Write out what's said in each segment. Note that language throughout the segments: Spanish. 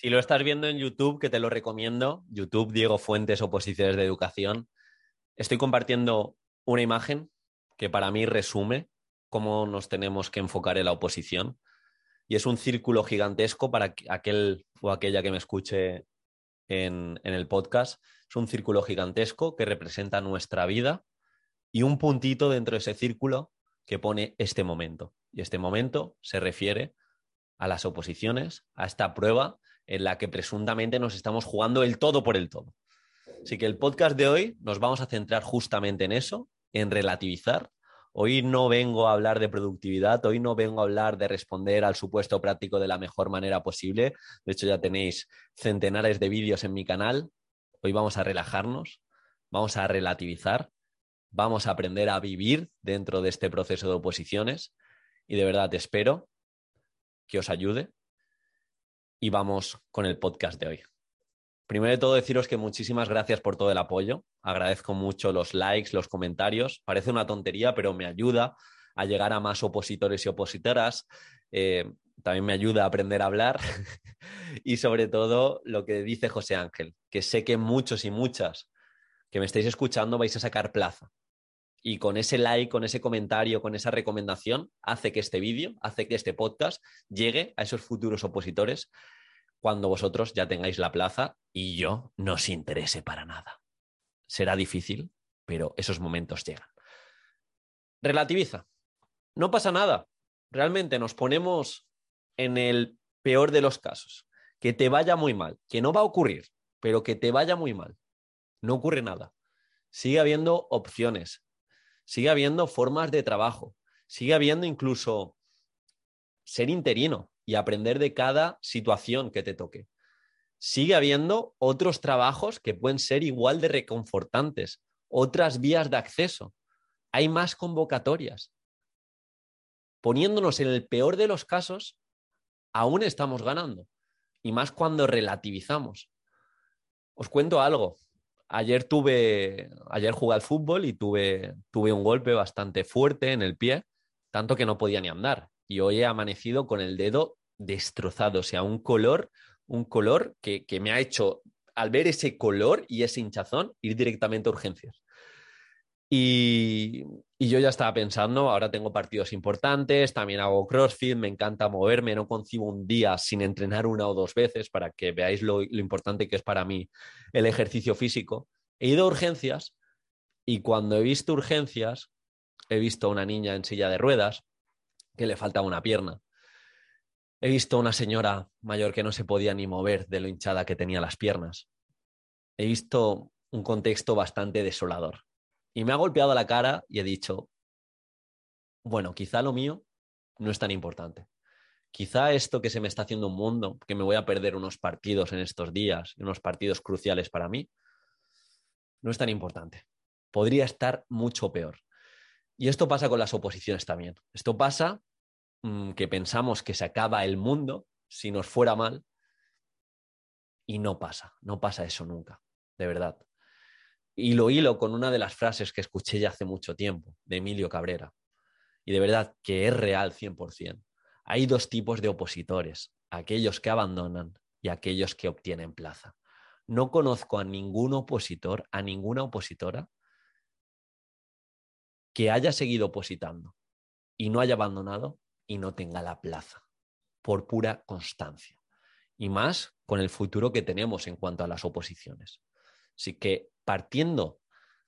Si lo estás viendo en YouTube, que te lo recomiendo, YouTube Diego Fuentes Oposiciones de Educación, estoy compartiendo una imagen que para mí resume cómo nos tenemos que enfocar en la oposición. Y es un círculo gigantesco para aquel o aquella que me escuche en, en el podcast. Es un círculo gigantesco que representa nuestra vida y un puntito dentro de ese círculo que pone este momento. Y este momento se refiere a las oposiciones, a esta prueba en la que presuntamente nos estamos jugando el todo por el todo. Así que el podcast de hoy nos vamos a centrar justamente en eso, en relativizar. Hoy no vengo a hablar de productividad, hoy no vengo a hablar de responder al supuesto práctico de la mejor manera posible. De hecho, ya tenéis centenares de vídeos en mi canal. Hoy vamos a relajarnos, vamos a relativizar, vamos a aprender a vivir dentro de este proceso de oposiciones y de verdad espero que os ayude, y vamos con el podcast de hoy. Primero de todo, deciros que muchísimas gracias por todo el apoyo. Agradezco mucho los likes, los comentarios. Parece una tontería, pero me ayuda a llegar a más opositores y opositoras. Eh, también me ayuda a aprender a hablar. y sobre todo, lo que dice José Ángel, que sé que muchos y muchas que me estáis escuchando vais a sacar plaza y con ese like, con ese comentario, con esa recomendación, hace que este vídeo, hace que este podcast llegue a esos futuros opositores cuando vosotros ya tengáis la plaza y yo no os interese para nada. Será difícil, pero esos momentos llegan. Relativiza. No pasa nada. Realmente nos ponemos en el peor de los casos. Que te vaya muy mal, que no va a ocurrir, pero que te vaya muy mal. No ocurre nada. Sigue habiendo opciones, sigue habiendo formas de trabajo, sigue habiendo incluso ser interino y aprender de cada situación que te toque. Sigue habiendo otros trabajos que pueden ser igual de reconfortantes, otras vías de acceso. Hay más convocatorias. Poniéndonos en el peor de los casos, aún estamos ganando. Y más cuando relativizamos. Os cuento algo. Ayer tuve, ayer jugué al fútbol y tuve, tuve un golpe bastante fuerte en el pie, tanto que no podía ni andar. Y hoy he amanecido con el dedo destrozado, o sea, un color, un color que, que me ha hecho, al ver ese color y ese hinchazón, ir directamente a urgencias. Y, yo ya estaba pensando, ahora tengo partidos importantes, también hago CrossFit, me encanta moverme, no concibo un día sin entrenar una o dos veces para que veáis lo, lo importante que es para mí el ejercicio físico. He ido a urgencias y cuando he visto urgencias, he visto a una niña en silla de ruedas que le faltaba una pierna. He visto a una señora mayor que no se podía ni mover de lo hinchada que tenía las piernas. He visto un contexto bastante desolador y me ha golpeado la cara y he dicho, bueno, quizá lo mío no es tan importante. Quizá esto que se me está haciendo un mundo, que me voy a perder unos partidos en estos días, unos partidos cruciales para mí, no es tan importante. Podría estar mucho peor. Y esto pasa con las oposiciones también. Esto pasa mm, que pensamos que se acaba el mundo si nos fuera mal y no pasa, no pasa eso nunca, de verdad. Y lo hilo con una de las frases que escuché ya hace mucho tiempo, de Emilio Cabrera. Y de verdad que es real 100%. Hay dos tipos de opositores, aquellos que abandonan y aquellos que obtienen plaza. No conozco a ningún opositor, a ninguna opositora que haya seguido opositando y no haya abandonado y no tenga la plaza, por pura constancia. Y más con el futuro que tenemos en cuanto a las oposiciones. Así que partiendo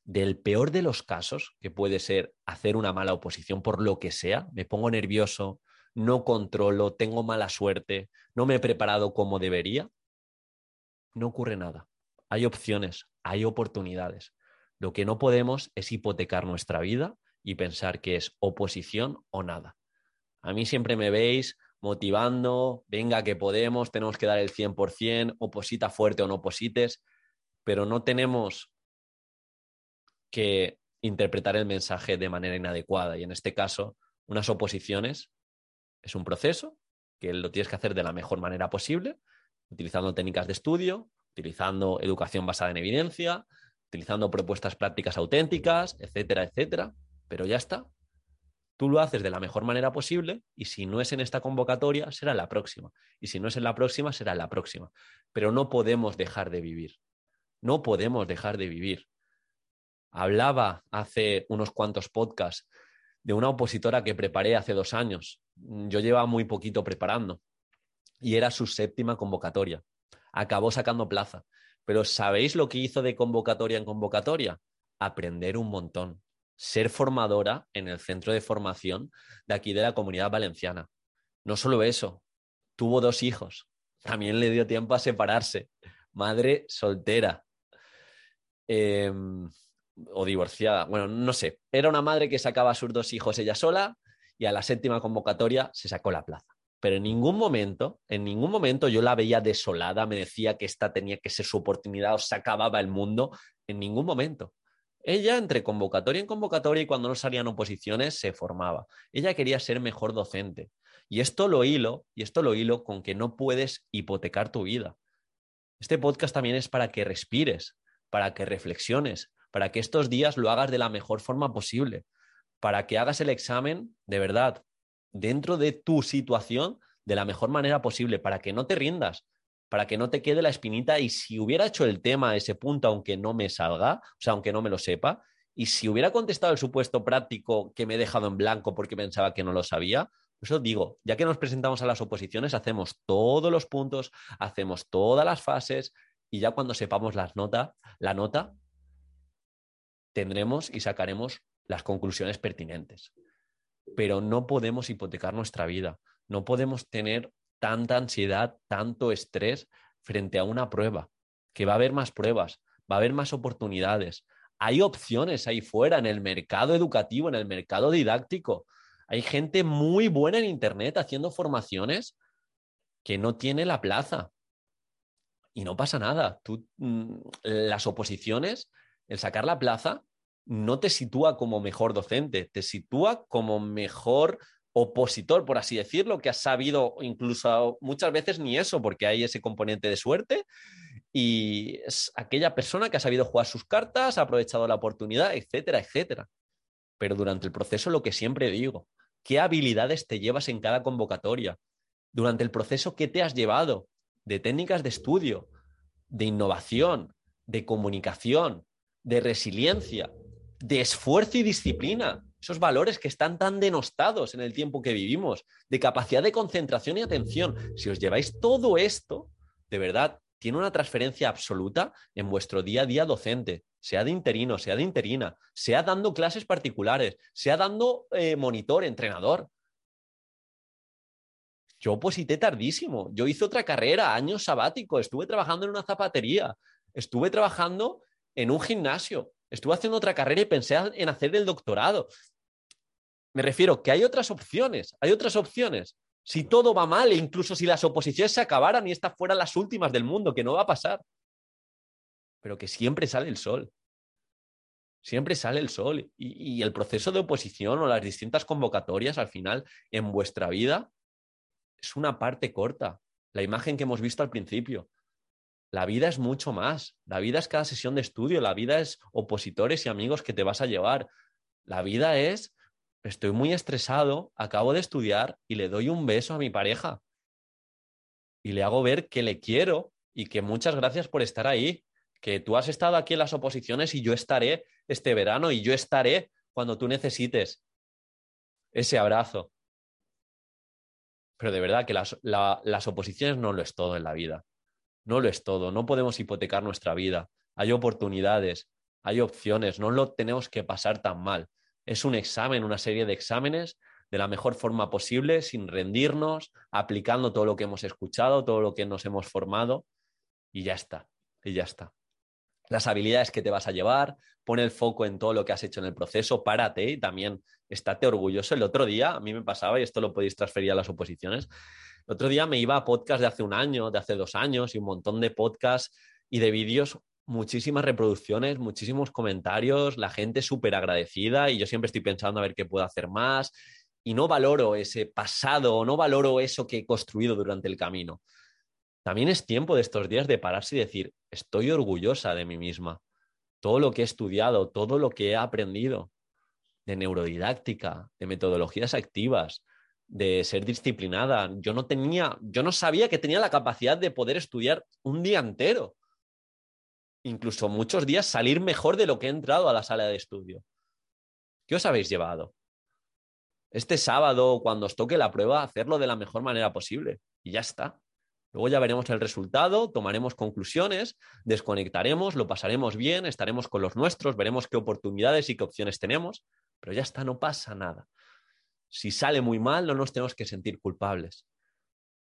del peor de los casos, que puede ser hacer una mala oposición por lo que sea, me pongo nervioso, no controlo, tengo mala suerte, no me he preparado como debería, no ocurre nada. Hay opciones, hay oportunidades. Lo que no podemos es hipotecar nuestra vida y pensar que es oposición o nada. A mí siempre me veis motivando, venga que podemos, tenemos que dar el 100%, oposita fuerte o no oposites pero no tenemos que interpretar el mensaje de manera inadecuada. Y en este caso, unas oposiciones es un proceso que lo tienes que hacer de la mejor manera posible, utilizando técnicas de estudio, utilizando educación basada en evidencia, utilizando propuestas prácticas auténticas, etcétera, etcétera. Pero ya está. Tú lo haces de la mejor manera posible y si no es en esta convocatoria, será la próxima. Y si no es en la próxima, será la próxima. Pero no podemos dejar de vivir. No podemos dejar de vivir. Hablaba hace unos cuantos podcasts de una opositora que preparé hace dos años. Yo llevaba muy poquito preparando y era su séptima convocatoria. Acabó sacando plaza. Pero ¿sabéis lo que hizo de convocatoria en convocatoria? Aprender un montón. Ser formadora en el centro de formación de aquí de la comunidad valenciana. No solo eso, tuvo dos hijos. También le dio tiempo a separarse. Madre soltera. Em, o divorciada. Bueno, no sé. Era una madre que sacaba a sus dos hijos ella sola y a la séptima convocatoria se sacó la plaza pero en ningún momento, en ningún momento yo la veía desolada, me decía que esta tenía que ser su oportunidad o se acababa el mundo, en ningún momento. Ella, entre convocatoria en convocatoria y cuando no salían oposiciones, se formaba. Ella quería ser mejor docente. Y esto lo hilo, y esto lo hilo con que no puedes hipotecar tu vida. Este podcast también es para que respires, para que reflexiones, para que estos días lo hagas de la mejor forma posible, para que hagas el examen de verdad, dentro de tu situación de la mejor manera posible, para que no te rindas, para que no te quede la espinita. Y si hubiera hecho el tema a ese punto, aunque no me salga, o sea, aunque no me lo sepa, y si hubiera contestado el supuesto práctico que me he dejado en blanco porque pensaba que no lo sabía, eso digo, ya que nos presentamos a las oposiciones, hacemos todos los puntos, hacemos todas las fases y ya cuando sepamos las notas, la nota, tendremos y sacaremos las conclusiones pertinentes pero no podemos hipotecar nuestra vida, no podemos tener tanta ansiedad, tanto estrés frente a una prueba, que va a haber más pruebas, va a haber más oportunidades. Hay opciones ahí fuera en el mercado educativo, en el mercado didáctico. Hay gente muy buena en Internet haciendo formaciones que no tiene la plaza. Y no pasa nada. Tú, mm, las oposiciones, el sacar la plaza, no te sitúa como mejor docente, te sitúa como mejor opositor, por así decirlo, que has sabido incluso muchas veces ni eso, porque hay ese componente de suerte y es aquella persona que ha sabido jugar sus cartas, ha aprovechado la oportunidad, etcétera, etcétera. Pero durante el proceso lo que siempre digo, ¿qué habilidades te llevas en cada convocatoria? Durante el proceso, ¿qué te has llevado? De técnicas de estudio, de innovación, de comunicación, de resiliencia, de esfuerzo y disciplina, esos valores que están tan denostados en el tiempo que vivimos, de capacidad de concentración y atención. Si os lleváis todo esto, de verdad, tiene una transferencia absoluta en vuestro día a día docente, sea de interino, sea de interina, sea dando clases particulares, sea dando eh, monitor, entrenador. Yo oposité tardísimo, yo hice otra carrera, año sabático, estuve trabajando en una zapatería, estuve trabajando en un gimnasio, estuve haciendo otra carrera y pensé en hacer el doctorado. Me refiero que hay otras opciones, hay otras opciones. Si todo va mal, incluso si las oposiciones se acabaran y estas fueran las últimas del mundo, que no va a pasar. Pero que siempre sale el sol. Siempre sale el sol. Y el proceso de oposición o las distintas convocatorias al final en vuestra vida es una parte corta. La imagen que hemos visto al principio. La vida es mucho más. La vida es cada sesión de estudio. La vida es opositores y amigos que te vas a llevar. La vida es, estoy muy estresado, acabo de estudiar y le doy un beso a mi pareja. Y le hago ver que le quiero y que muchas gracias por estar ahí. Que tú has estado aquí en las oposiciones y yo estaré este verano y yo estaré cuando tú necesites ese abrazo. Pero de verdad que las, las oposiciones no lo es todo en la vida. No lo es todo, no podemos hipotecar nuestra vida. Hay oportunidades, hay opciones, no lo tenemos que pasar tan mal. Es un examen, una serie de exámenes de la mejor forma posible, sin rendirnos, aplicando todo lo que hemos escuchado, todo lo que nos hemos formado y ya está, y ya está. Las habilidades que te vas a llevar, pon el foco en todo lo que has hecho en el proceso, párate y también estate orgulloso. El otro día a mí me pasaba, y esto lo podéis transferir a las oposiciones, el otro día me iba a podcast de hace un año, de hace dos años y un montón de podcasts y de vídeos, muchísimas reproducciones, muchísimos comentarios, la gente súper agradecida y yo siempre estoy pensando a ver qué puedo hacer más y no valoro ese pasado, no valoro eso que he construido durante el camino. También es tiempo de estos días de pararse y decir, estoy orgullosa de mí misma, todo lo que he estudiado, todo lo que he aprendido. de neurodidáctica, de metodologías activas, de ser disciplinada. Yo no tenía, yo no sabía que tenía la capacidad de poder estudiar un día entero. Incluso muchos días salir mejor de lo que he entrado a la sala de estudio. ¿Qué os habéis llevado? Este sábado, cuando os toque la prueba, hacerlo de la mejor manera posible. Y ya está. Luego ya veremos el resultado, tomaremos conclusiones, desconectaremos, lo pasaremos bien, estaremos con los nuestros, veremos qué oportunidades y qué opciones tenemos, pero ya está, no pasa nada. Si sale muy mal, no nos tenemos que sentir culpables.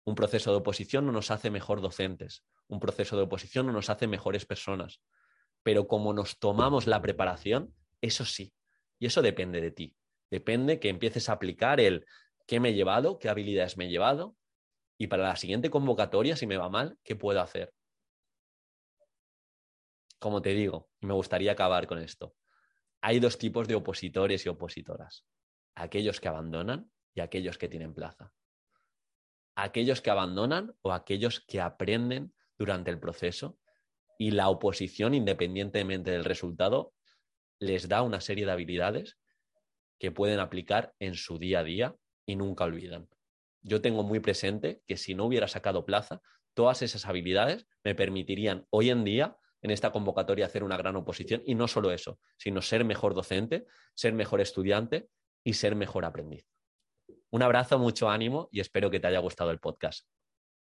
Un proceso de oposición no nos hace mejor docentes, un proceso de oposición no nos hace mejores personas, pero como nos tomamos la preparación, eso sí, y eso depende de ti. Depende que empieces a aplicar el qué me he llevado, qué habilidades me he llevado, y para la siguiente convocatoria, si me va mal, ¿qué puedo hacer? Como te digo, y me gustaría acabar con esto, hay dos tipos de opositores y opositoras. Aquellos que abandonan y aquellos que tienen plaza. Aquellos que abandonan o aquellos que aprenden durante el proceso y la oposición, independientemente del resultado, les da una serie de habilidades que pueden aplicar en su día a día y nunca olvidan yo tengo muy presente que si no hubiera sacado plaza, todas esas habilidades me permitirían hoy en día en esta convocatoria hacer una gran oposición y no solo eso, sino ser mejor docente, ser mejor estudiante y ser mejor aprendiz. Un abrazo, mucho ánimo y espero que te haya gustado el podcast.